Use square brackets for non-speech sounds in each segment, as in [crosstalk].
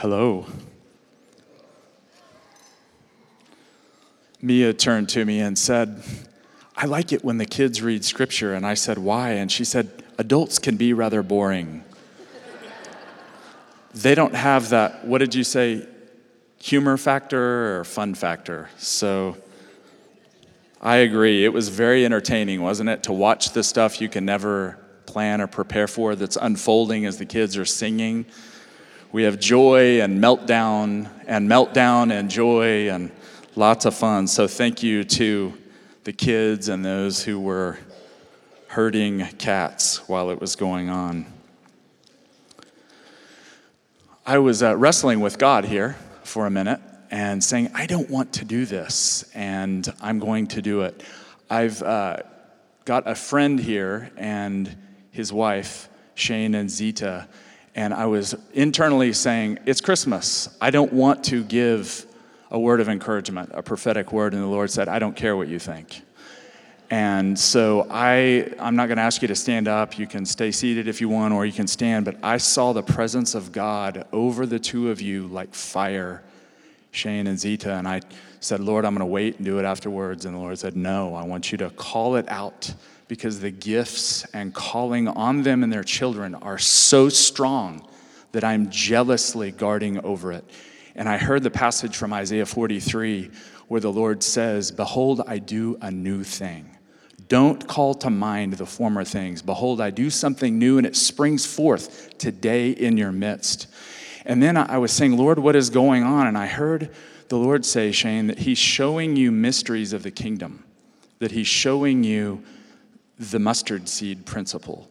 Hello. Mia turned to me and said, I like it when the kids read scripture. And I said, Why? And she said, Adults can be rather boring. they don't have that, what did you say, humor factor or fun factor? So I agree. It was very entertaining, wasn't it? To watch the stuff you can never plan or prepare for that's unfolding as the kids are singing. We have joy and meltdown, and meltdown and joy, and lots of fun. So, thank you to the kids and those who were herding cats while it was going on. I was uh, wrestling with God here for a minute and saying, I don't want to do this, and I'm going to do it. I've uh, got a friend here and his wife, Shane and Zita, and I was internally saying, It's Christmas. I don't want to give a word of encouragement, a prophetic word, and the Lord said, I don't care what you think. And so I, I'm not going to ask you to stand up. You can stay seated if you want, or you can stand. But I saw the presence of God over the two of you like fire, Shane and Zita. And I said, Lord, I'm going to wait and do it afterwards. And the Lord said, No, I want you to call it out because the gifts and calling on them and their children are so strong that I'm jealously guarding over it. And I heard the passage from Isaiah 43 where the Lord says, Behold, I do a new thing. Don't call to mind the former things. Behold, I do something new and it springs forth today in your midst. And then I was saying, Lord, what is going on? And I heard the Lord say, Shane, that He's showing you mysteries of the kingdom, that He's showing you the mustard seed principle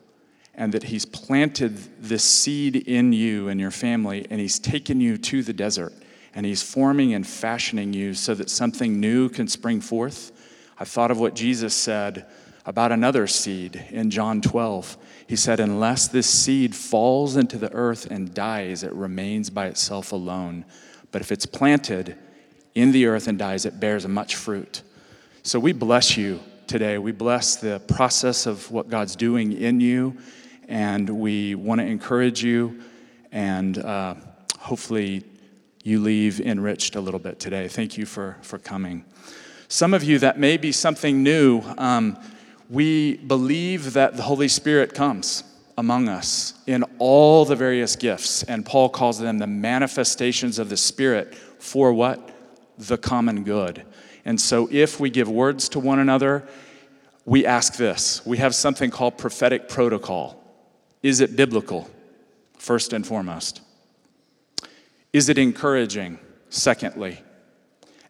and that He's planted this seed in you and your family, and He's taken you to the desert, and He's forming and fashioning you so that something new can spring forth. I thought of what Jesus said about another seed in John 12. He said, Unless this seed falls into the earth and dies, it remains by itself alone. But if it's planted in the earth and dies, it bears much fruit. So we bless you today. We bless the process of what God's doing in you and we want to encourage you, and uh, hopefully you leave enriched a little bit today. Thank you for, for coming. Some of you, that may be something new. Um, we believe that the Holy Spirit comes among us in all the various gifts, and Paul calls them the manifestations of the Spirit for what? The common good. And so, if we give words to one another, we ask this. We have something called prophetic protocol. Is it biblical? First and foremost. Is it encouraging? Secondly.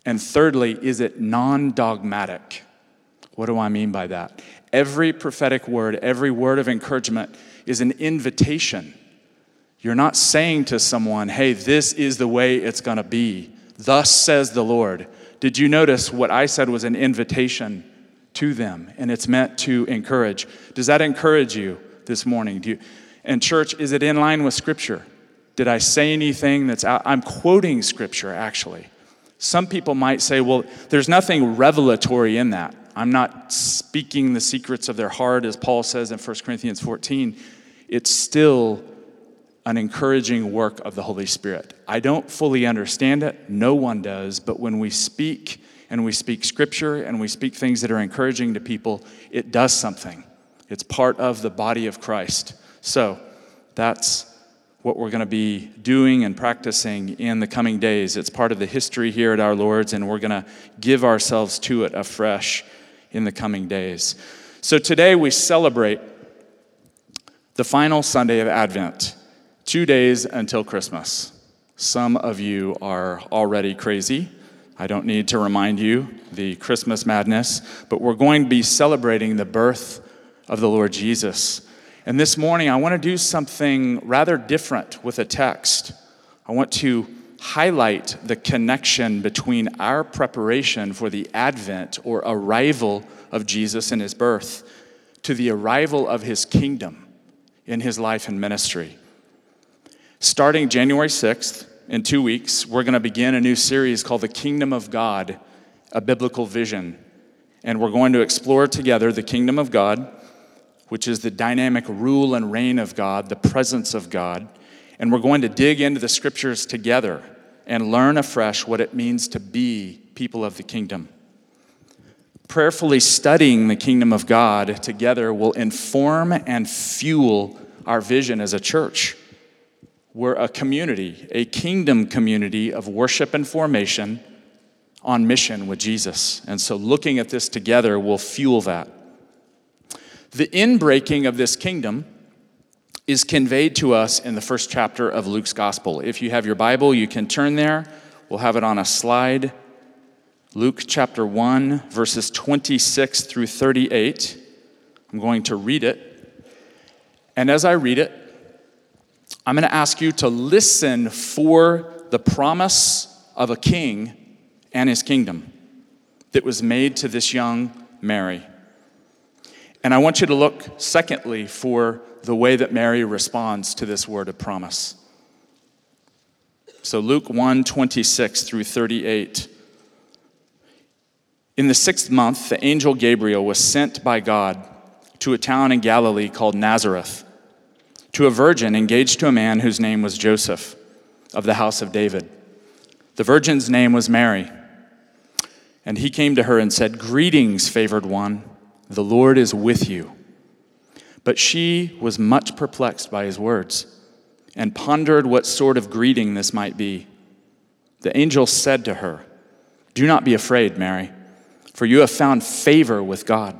And thirdly, is it non dogmatic? What do I mean by that? Every prophetic word, every word of encouragement is an invitation. You're not saying to someone, hey, this is the way it's going to be. Thus says the Lord. Did you notice what I said was an invitation to them? And it's meant to encourage. Does that encourage you? this morning? Do you, and church, is it in line with Scripture? Did I say anything that's out? I'm quoting Scripture, actually. Some people might say, well, there's nothing revelatory in that. I'm not speaking the secrets of their heart, as Paul says in 1 Corinthians 14. It's still an encouraging work of the Holy Spirit. I don't fully understand it, no one does, but when we speak and we speak scripture and we speak things that are encouraging to people, it does something. It's part of the body of Christ. So that's what we're going to be doing and practicing in the coming days. It's part of the history here at Our Lord's, and we're going to give ourselves to it afresh in the coming days. So today we celebrate the final Sunday of Advent, two days until Christmas. Some of you are already crazy. I don't need to remind you the Christmas madness, but we're going to be celebrating the birth of the Lord Jesus. And this morning, I want to do something rather different with a text. I want to highlight the connection between our preparation for the advent or arrival of Jesus and his birth to the arrival of his kingdom in his life and ministry. Starting January 6th, in two weeks, we're going to begin a new series called The Kingdom of God, a Biblical Vision. And we're going to explore together the kingdom of God which is the dynamic rule and reign of God, the presence of God, And we're going to dig into the scriptures together and learn afresh what it means to be people of the kingdom. Prayerfully studying the kingdom of God together will inform and fuel our vision as a church. We're a community, a kingdom community of worship and formation on mission with Jesus. And so looking at this together will fuel that. The inbreaking of this kingdom is conveyed to us in the first chapter of Luke's gospel. If you have your Bible, you can turn there. We'll have it on a slide. Luke chapter 1, verses 26 through 38. I'm going to read it. And as I read it, I'm going to ask you to listen for the promise of a king and his kingdom that was made to this young Mary. And I want you to look, secondly, for the way that Mary responds to this word of promise. So Luke 1 26 through 38. In the sixth month, the angel Gabriel was sent by God to a town in Galilee called Nazareth, to a virgin engaged to a man whose name was Joseph of the house of David. The virgin's name was Mary. And he came to her and said, Greetings, favored one. The Lord is with you. But she was much perplexed by his words and pondered what sort of greeting this might be. The angel said to her, Do not be afraid, Mary, for you have found favor with God.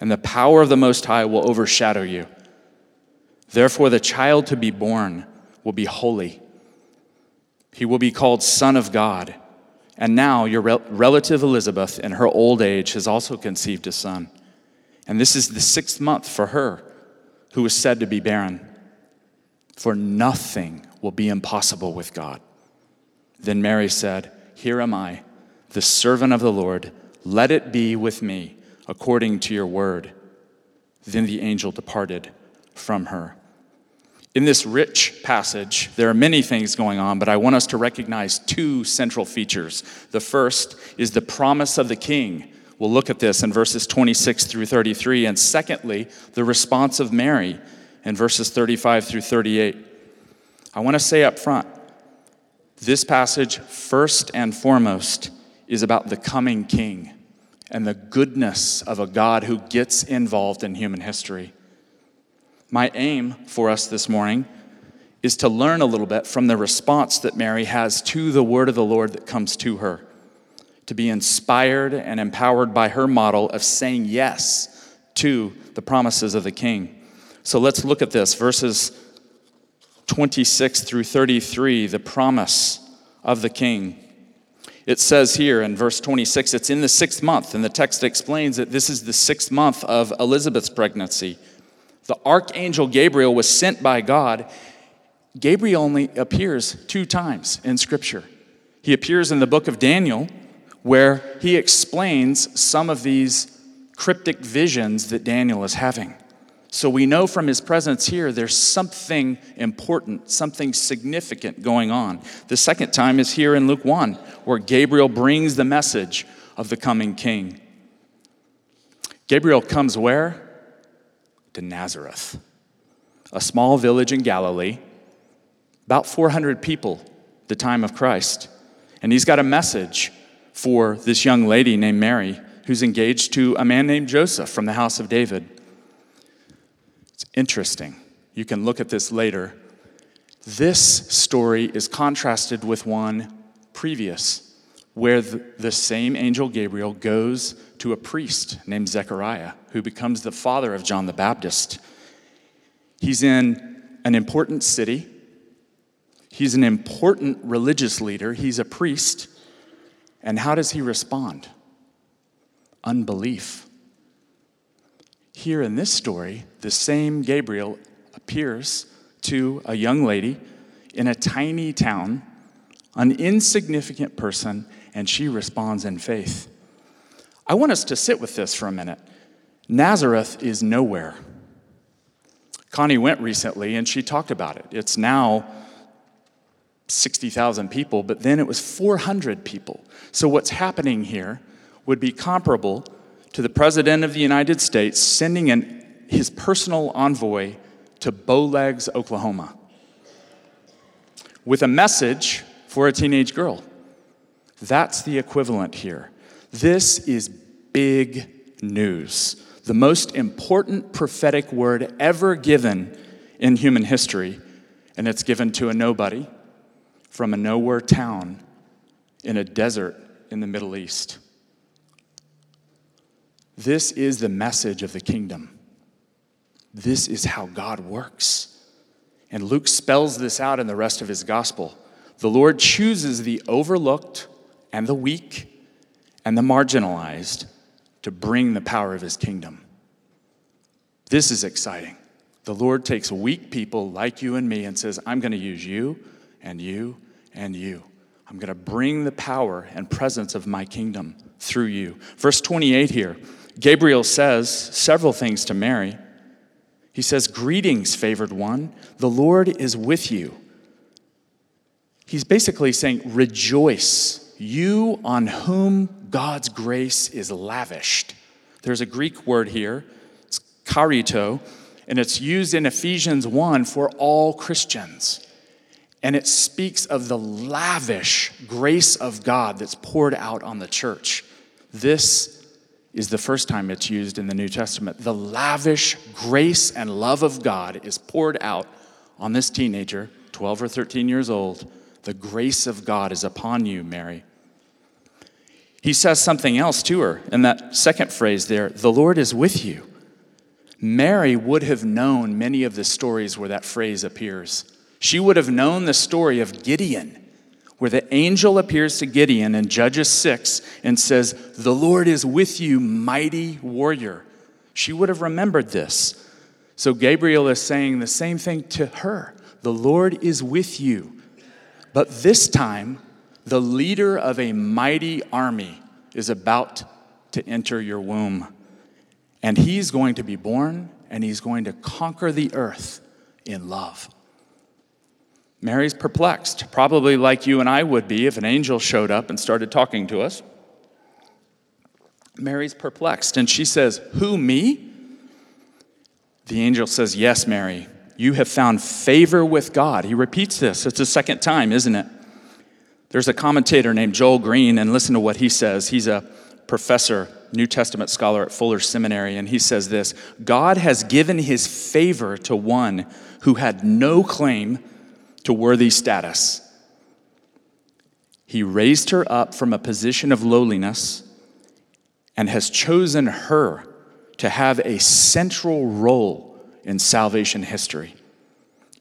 and the power of the Most High will overshadow you. Therefore, the child to be born will be holy. He will be called Son of God. And now your rel- relative Elizabeth, in her old age, has also conceived a son. And this is the sixth month for her, who was said to be barren. For nothing will be impossible with God. Then Mary said, Here am I, the servant of the Lord. Let it be with me according to your word. Then the angel departed from her. In this rich passage, there are many things going on, but I want us to recognize two central features. The first is the promise of the king. We'll look at this in verses 26 through 33. And secondly, the response of Mary in verses 35 through 38. I want to say up front this passage, first and foremost, is about the coming king and the goodness of a God who gets involved in human history. My aim for us this morning is to learn a little bit from the response that Mary has to the word of the Lord that comes to her, to be inspired and empowered by her model of saying yes to the promises of the king. So let's look at this verses 26 through 33, the promise of the king. It says here in verse 26, it's in the sixth month, and the text explains that this is the sixth month of Elizabeth's pregnancy. The archangel Gabriel was sent by God. Gabriel only appears two times in Scripture. He appears in the book of Daniel, where he explains some of these cryptic visions that Daniel is having. So we know from his presence here there's something important, something significant going on. The second time is here in Luke 1, where Gabriel brings the message of the coming king. Gabriel comes where? to Nazareth, a small village in Galilee, about 400 people the time of Christ. And he's got a message for this young lady named Mary who's engaged to a man named Joseph from the house of David. Interesting. You can look at this later. This story is contrasted with one previous, where the same angel Gabriel goes to a priest named Zechariah, who becomes the father of John the Baptist. He's in an important city, he's an important religious leader, he's a priest. And how does he respond? Unbelief. Here in this story, the same Gabriel appears to a young lady in a tiny town, an insignificant person, and she responds in faith. I want us to sit with this for a minute. Nazareth is nowhere. Connie went recently and she talked about it. It's now 60,000 people, but then it was 400 people. So, what's happening here would be comparable to the President of the United States sending an, his personal envoy to Bowlegs, Oklahoma, with a message for a teenage girl. That's the equivalent here. This is big news. The most important prophetic word ever given in human history, and it's given to a nobody from a nowhere town in a desert in the Middle East. This is the message of the kingdom. This is how God works. And Luke spells this out in the rest of his gospel. The Lord chooses the overlooked and the weak and the marginalized to bring the power of his kingdom. This is exciting. The Lord takes weak people like you and me and says, I'm going to use you and you and you. I'm going to bring the power and presence of my kingdom through you. Verse 28 here Gabriel says several things to Mary. He says, Greetings, favored one, the Lord is with you. He's basically saying, Rejoice, you on whom God's grace is lavished. There's a Greek word here, it's charito, and it's used in Ephesians 1 for all Christians. And it speaks of the lavish grace of God that's poured out on the church. This is the first time it's used in the New Testament. The lavish grace and love of God is poured out on this teenager, 12 or 13 years old. The grace of God is upon you, Mary. He says something else to her in that second phrase there the Lord is with you. Mary would have known many of the stories where that phrase appears. She would have known the story of Gideon where the angel appears to Gideon in Judges 6 and says, The Lord is with you, mighty warrior. She would have remembered this. So Gabriel is saying the same thing to her The Lord is with you. But this time, the leader of a mighty army is about to enter your womb. And he's going to be born and he's going to conquer the earth in love. Mary's perplexed, probably like you and I would be if an angel showed up and started talking to us. Mary's perplexed, and she says, Who, me? The angel says, Yes, Mary, you have found favor with God. He repeats this. It's the second time, isn't it? There's a commentator named Joel Green, and listen to what he says. He's a professor, New Testament scholar at Fuller Seminary, and he says this God has given his favor to one who had no claim to worthy status. He raised her up from a position of lowliness and has chosen her to have a central role in salvation history.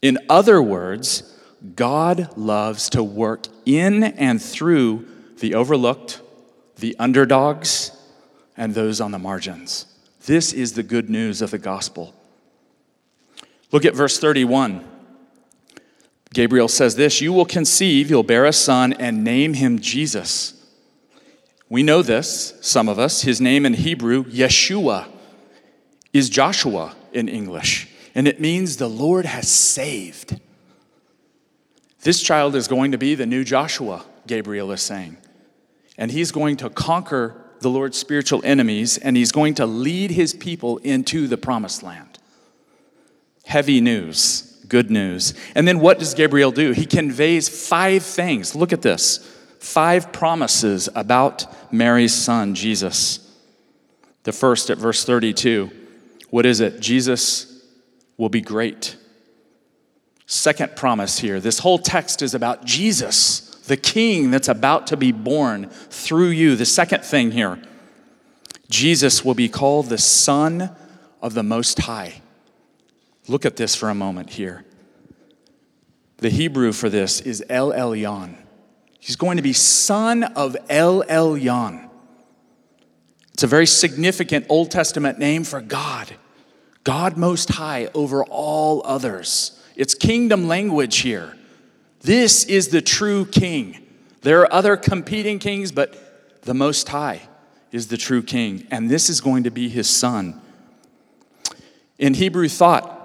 In other words, God loves to work in and through the overlooked, the underdogs, and those on the margins. This is the good news of the gospel. Look at verse 31. Gabriel says this You will conceive, you'll bear a son, and name him Jesus. We know this, some of us. His name in Hebrew, Yeshua, is Joshua in English, and it means the Lord has saved. This child is going to be the new Joshua, Gabriel is saying. And he's going to conquer the Lord's spiritual enemies, and he's going to lead his people into the promised land. Heavy news good news. And then what does Gabriel do? He conveys five things. Look at this five promises about Mary's son, Jesus. The first at verse 32. What is it? Jesus will be great. Second promise here. This whole text is about Jesus, the king that's about to be born through you. The second thing here Jesus will be called the Son of the Most High. Look at this for a moment here. The Hebrew for this is El Elyon. He's going to be son of El Elyon. It's a very significant Old Testament name for God, God Most High over all others. It's kingdom language here. This is the true king. There are other competing kings, but the Most High is the true king, and this is going to be his son. In Hebrew thought,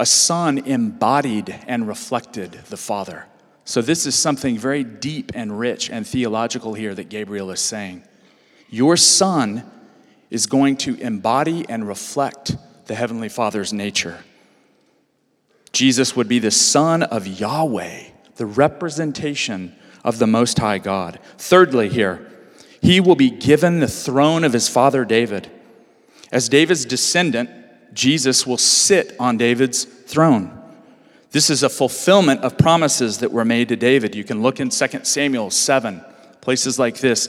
a son embodied and reflected the Father. So, this is something very deep and rich and theological here that Gabriel is saying. Your son is going to embody and reflect the Heavenly Father's nature. Jesus would be the Son of Yahweh, the representation of the Most High God. Thirdly, here, he will be given the throne of his father David. As David's descendant, Jesus will sit on David's throne. This is a fulfillment of promises that were made to David. You can look in 2 Samuel 7, places like this,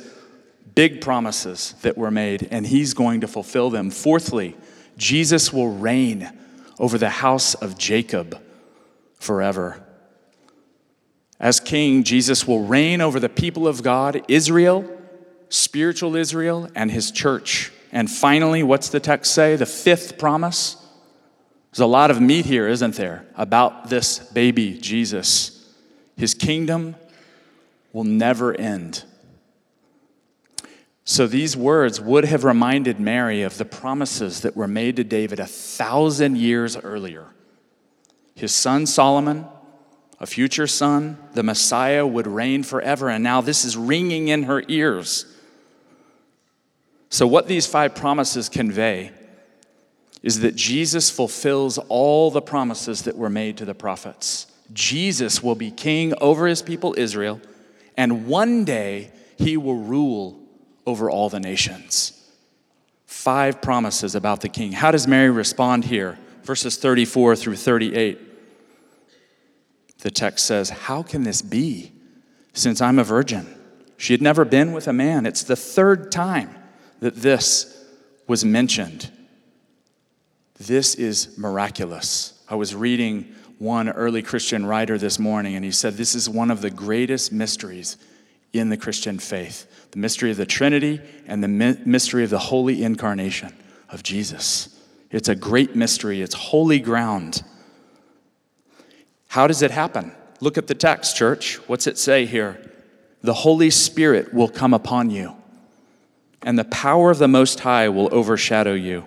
big promises that were made, and he's going to fulfill them. Fourthly, Jesus will reign over the house of Jacob forever. As king, Jesus will reign over the people of God, Israel, spiritual Israel, and his church. And finally, what's the text say? The fifth promise. There's a lot of meat here, isn't there, about this baby, Jesus. His kingdom will never end. So these words would have reminded Mary of the promises that were made to David a thousand years earlier. His son Solomon a future son, the Messiah would reign forever. And now this is ringing in her ears. So, what these five promises convey is that Jesus fulfills all the promises that were made to the prophets. Jesus will be king over his people Israel, and one day he will rule over all the nations. Five promises about the king. How does Mary respond here? Verses 34 through 38 the text says, How can this be since I'm a virgin? She had never been with a man. It's the third time that this was mentioned. This is miraculous. I was reading one early Christian writer this morning, and he said this is one of the greatest mysteries in the Christian faith the mystery of the Trinity and the mystery of the holy incarnation of Jesus. It's a great mystery, it's holy ground. How does it happen? Look at the text, church. What's it say here? The Holy Spirit will come upon you, and the power of the Most High will overshadow you.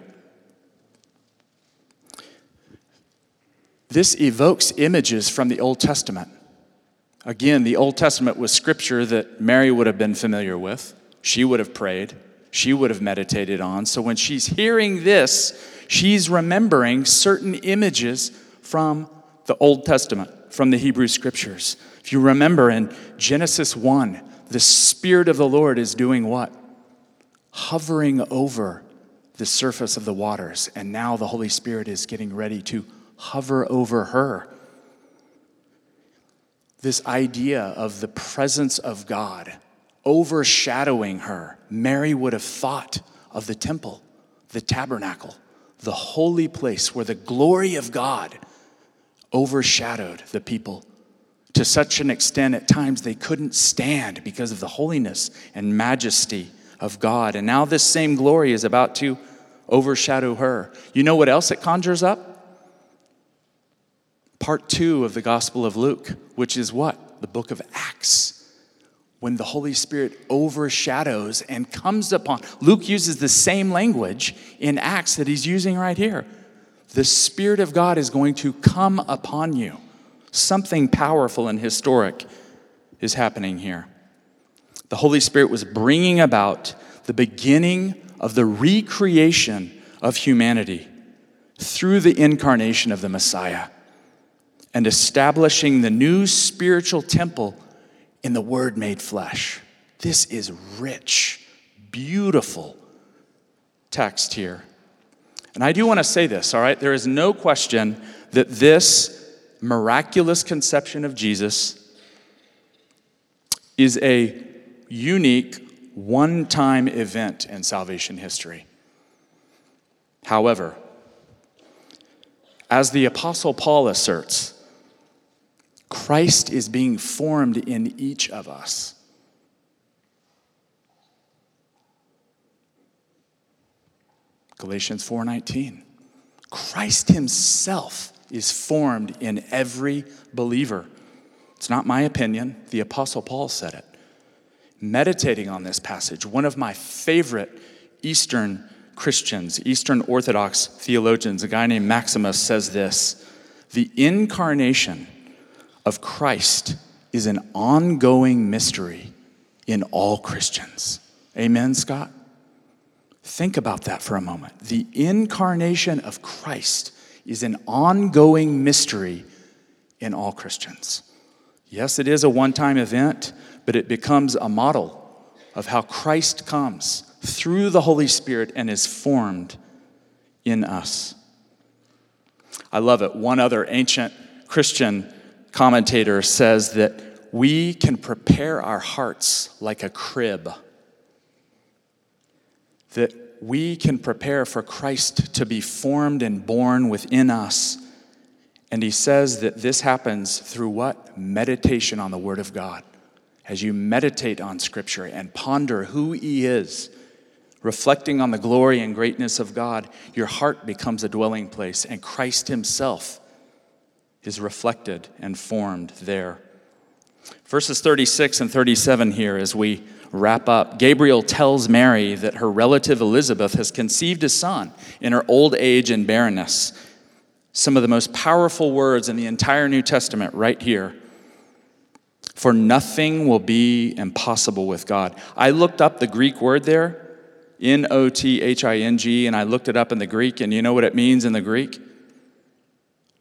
This evokes images from the Old Testament. Again, the Old Testament was scripture that Mary would have been familiar with. She would have prayed, she would have meditated on. So when she's hearing this, she's remembering certain images from the Old Testament, from the Hebrew Scriptures. If you remember in Genesis 1, the Spirit of the Lord is doing what? Hovering over the surface of the waters. And now the Holy Spirit is getting ready to hover over her. This idea of the presence of God overshadowing her, Mary would have thought of the temple, the tabernacle, the holy place where the glory of God overshadowed the people to such an extent at times they couldn't stand because of the holiness and majesty of God. And now this same glory is about to overshadow her. You know what else it conjures up? Part two of the Gospel of Luke, which is what? The book of Acts. When the Holy Spirit overshadows and comes upon. Luke uses the same language in Acts that he's using right here the Spirit of God is going to come upon you. Something powerful and historic is happening here. The Holy Spirit was bringing about the beginning of the recreation of humanity through the incarnation of the Messiah and establishing the new spiritual temple in the Word made flesh. This is rich, beautiful text here. And I do want to say this, all right? There is no question that this miraculous conception of Jesus is a unique, one time event in salvation history. However, as the Apostle Paul asserts, Christ is being formed in each of us. Galatians 4:19. Christ himself is formed in every believer. It's not my opinion. The Apostle Paul said it. Meditating on this passage, one of my favorite Eastern Christians, Eastern Orthodox theologians, a guy named Maximus, says this The incarnation of Christ is an ongoing mystery in all Christians. Amen, Scott? Think about that for a moment. The incarnation of Christ is an ongoing mystery in all Christians. Yes, it is a one time event, but it becomes a model of how Christ comes through the Holy Spirit and is formed in us. I love it. One other ancient Christian commentator says that we can prepare our hearts like a crib that we can prepare for Christ to be formed and born within us. And he says that this happens through what? Meditation on the Word of God. As you meditate on Scripture and ponder who He is, reflecting on the glory and greatness of God, your heart becomes a dwelling place, and Christ Himself is reflected and formed there. Verses 36 and 37 here, as we wrap up, Gabriel tells Mary that her relative Elizabeth has conceived a son in her old age and barrenness. Some of the most powerful words in the entire New Testament, right here. For nothing will be impossible with God. I looked up the Greek word there, N O T H I N G, and I looked it up in the Greek, and you know what it means in the Greek?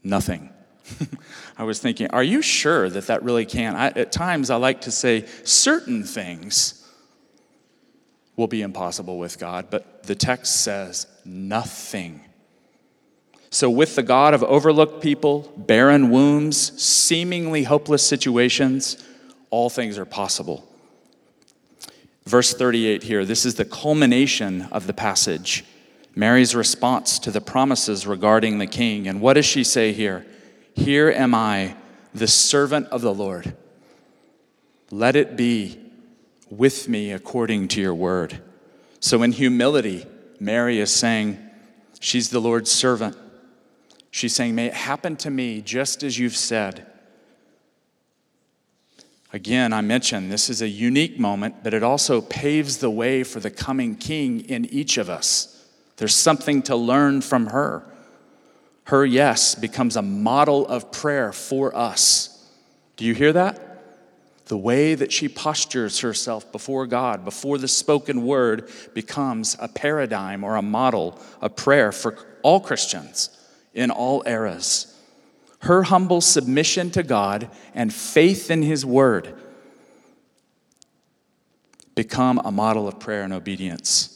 Nothing. [laughs] I was thinking, are you sure that that really can? I, at times, I like to say certain things will be impossible with God, but the text says nothing. So, with the God of overlooked people, barren wombs, seemingly hopeless situations, all things are possible. Verse 38 here, this is the culmination of the passage. Mary's response to the promises regarding the king. And what does she say here? Here am I, the servant of the Lord. Let it be with me according to your word. So, in humility, Mary is saying, She's the Lord's servant. She's saying, May it happen to me just as you've said. Again, I mentioned this is a unique moment, but it also paves the way for the coming king in each of us. There's something to learn from her. Her yes becomes a model of prayer for us. Do you hear that? The way that she postures herself before God, before the spoken word, becomes a paradigm or a model of prayer for all Christians in all eras. Her humble submission to God and faith in His word become a model of prayer and obedience.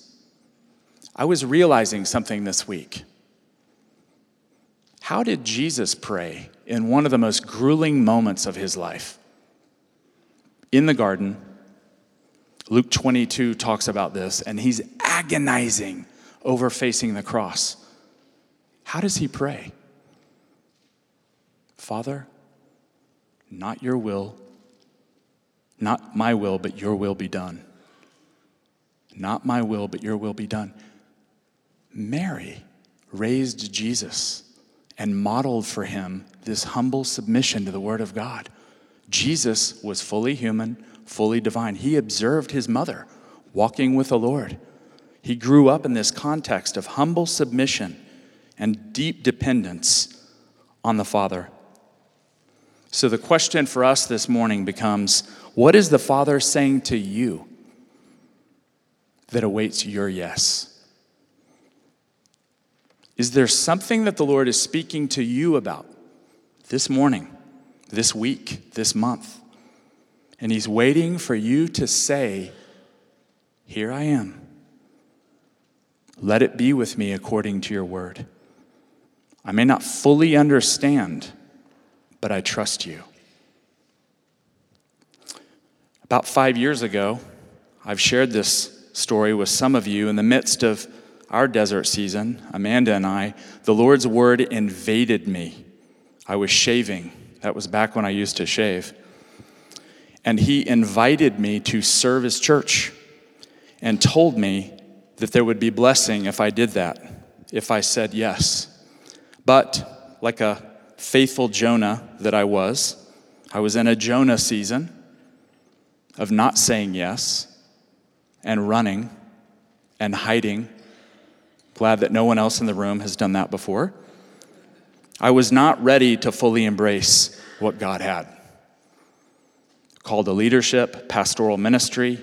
I was realizing something this week. How did Jesus pray in one of the most grueling moments of his life? in the garden. Luke 22 talks about this, and he's agonizing over facing the cross. How does he pray? Father, not your will, not my will, but your will be done. Not my will, but your will be done. Mary raised Jesus and modeled for him this humble submission to the Word of God. Jesus was fully human, fully divine. He observed his mother walking with the Lord. He grew up in this context of humble submission and deep dependence on the Father. So, the question for us this morning becomes what is the Father saying to you that awaits your yes? Is there something that the Lord is speaking to you about this morning? this week, this month. And He's waiting for you to say, Here I am. Let it be with me according to your word. I may not fully understand, but I trust you. About five years ago, I've shared this story with some of you in the midst of our desert season. Amanda and I, the Lord's word invaded me. I was shaving that was back when I used to shave. And he invited me to serve his church and told me that there would be blessing if I did that, if I said yes. But like a faithful Jonah that I was, I was in a Jonah season of not saying yes and running and hiding. Glad that no one else in the room has done that before. I was not ready to fully embrace what God had. Called to leadership, pastoral ministry,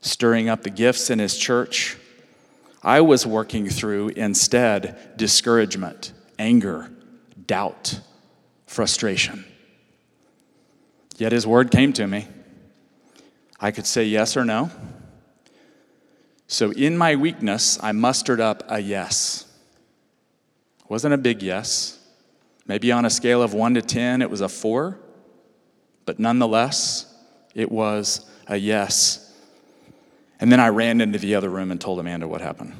stirring up the gifts in his church. I was working through instead discouragement, anger, doubt, frustration. Yet his word came to me. I could say yes or no. So in my weakness, I mustered up a yes. It wasn't a big yes. Maybe on a scale of one to 10, it was a four. But nonetheless, it was a yes. And then I ran into the other room and told Amanda what happened.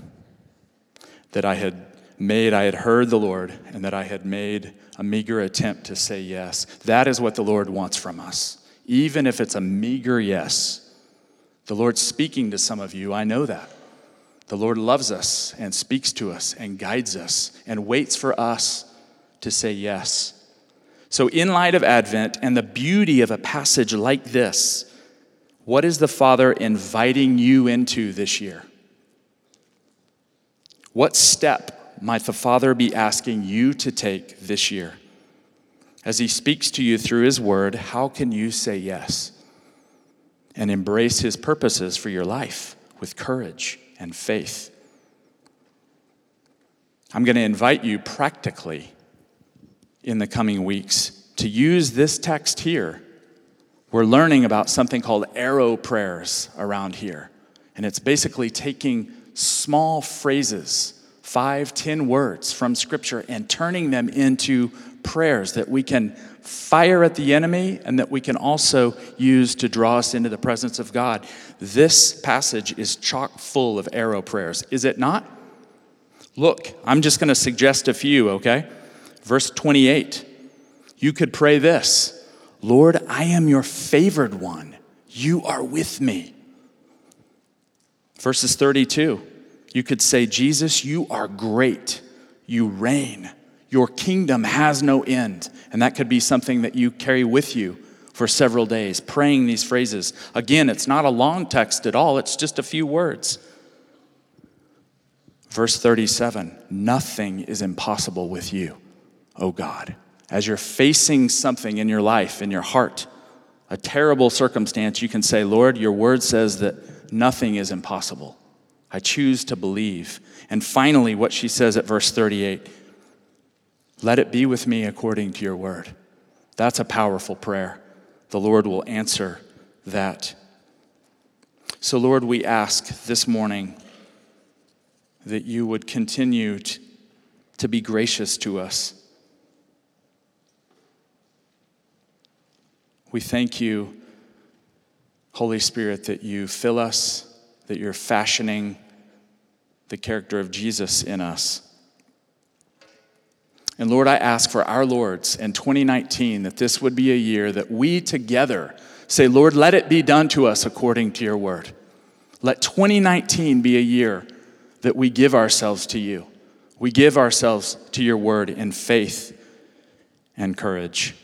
That I had made, I had heard the Lord, and that I had made a meager attempt to say yes. That is what the Lord wants from us, even if it's a meager yes. The Lord's speaking to some of you, I know that. The Lord loves us and speaks to us and guides us and waits for us to say yes. So, in light of Advent and the beauty of a passage like this, what is the Father inviting you into this year? What step might the Father be asking you to take this year? As He speaks to you through His Word, how can you say yes and embrace His purposes for your life with courage and faith? I'm going to invite you practically in the coming weeks to use this text here. We're learning about something called arrow prayers around here. And it's basically taking small phrases five, ten words from Scripture and turning them into prayers that we can fire at the enemy and that we can also use to draw us into the presence of God. This passage is chock full of arrow prayers, is it not? Look, I'm just going to suggest a few, okay? Verse 28. You could pray this Lord, I am your favored one. You are with me. Verses 32. You could say, Jesus, you are great. You reign. Your kingdom has no end. And that could be something that you carry with you for several days, praying these phrases. Again, it's not a long text at all, it's just a few words. Verse 37 Nothing is impossible with you, O God. As you're facing something in your life, in your heart, a terrible circumstance, you can say, Lord, your word says that nothing is impossible. I choose to believe. And finally, what she says at verse 38 let it be with me according to your word. That's a powerful prayer. The Lord will answer that. So, Lord, we ask this morning that you would continue to be gracious to us. We thank you, Holy Spirit, that you fill us, that you're fashioning the character of Jesus in us. And Lord, I ask for our Lords in 2019 that this would be a year that we together say, Lord, let it be done to us according to your word. Let 2019 be a year that we give ourselves to you. We give ourselves to your word in faith and courage.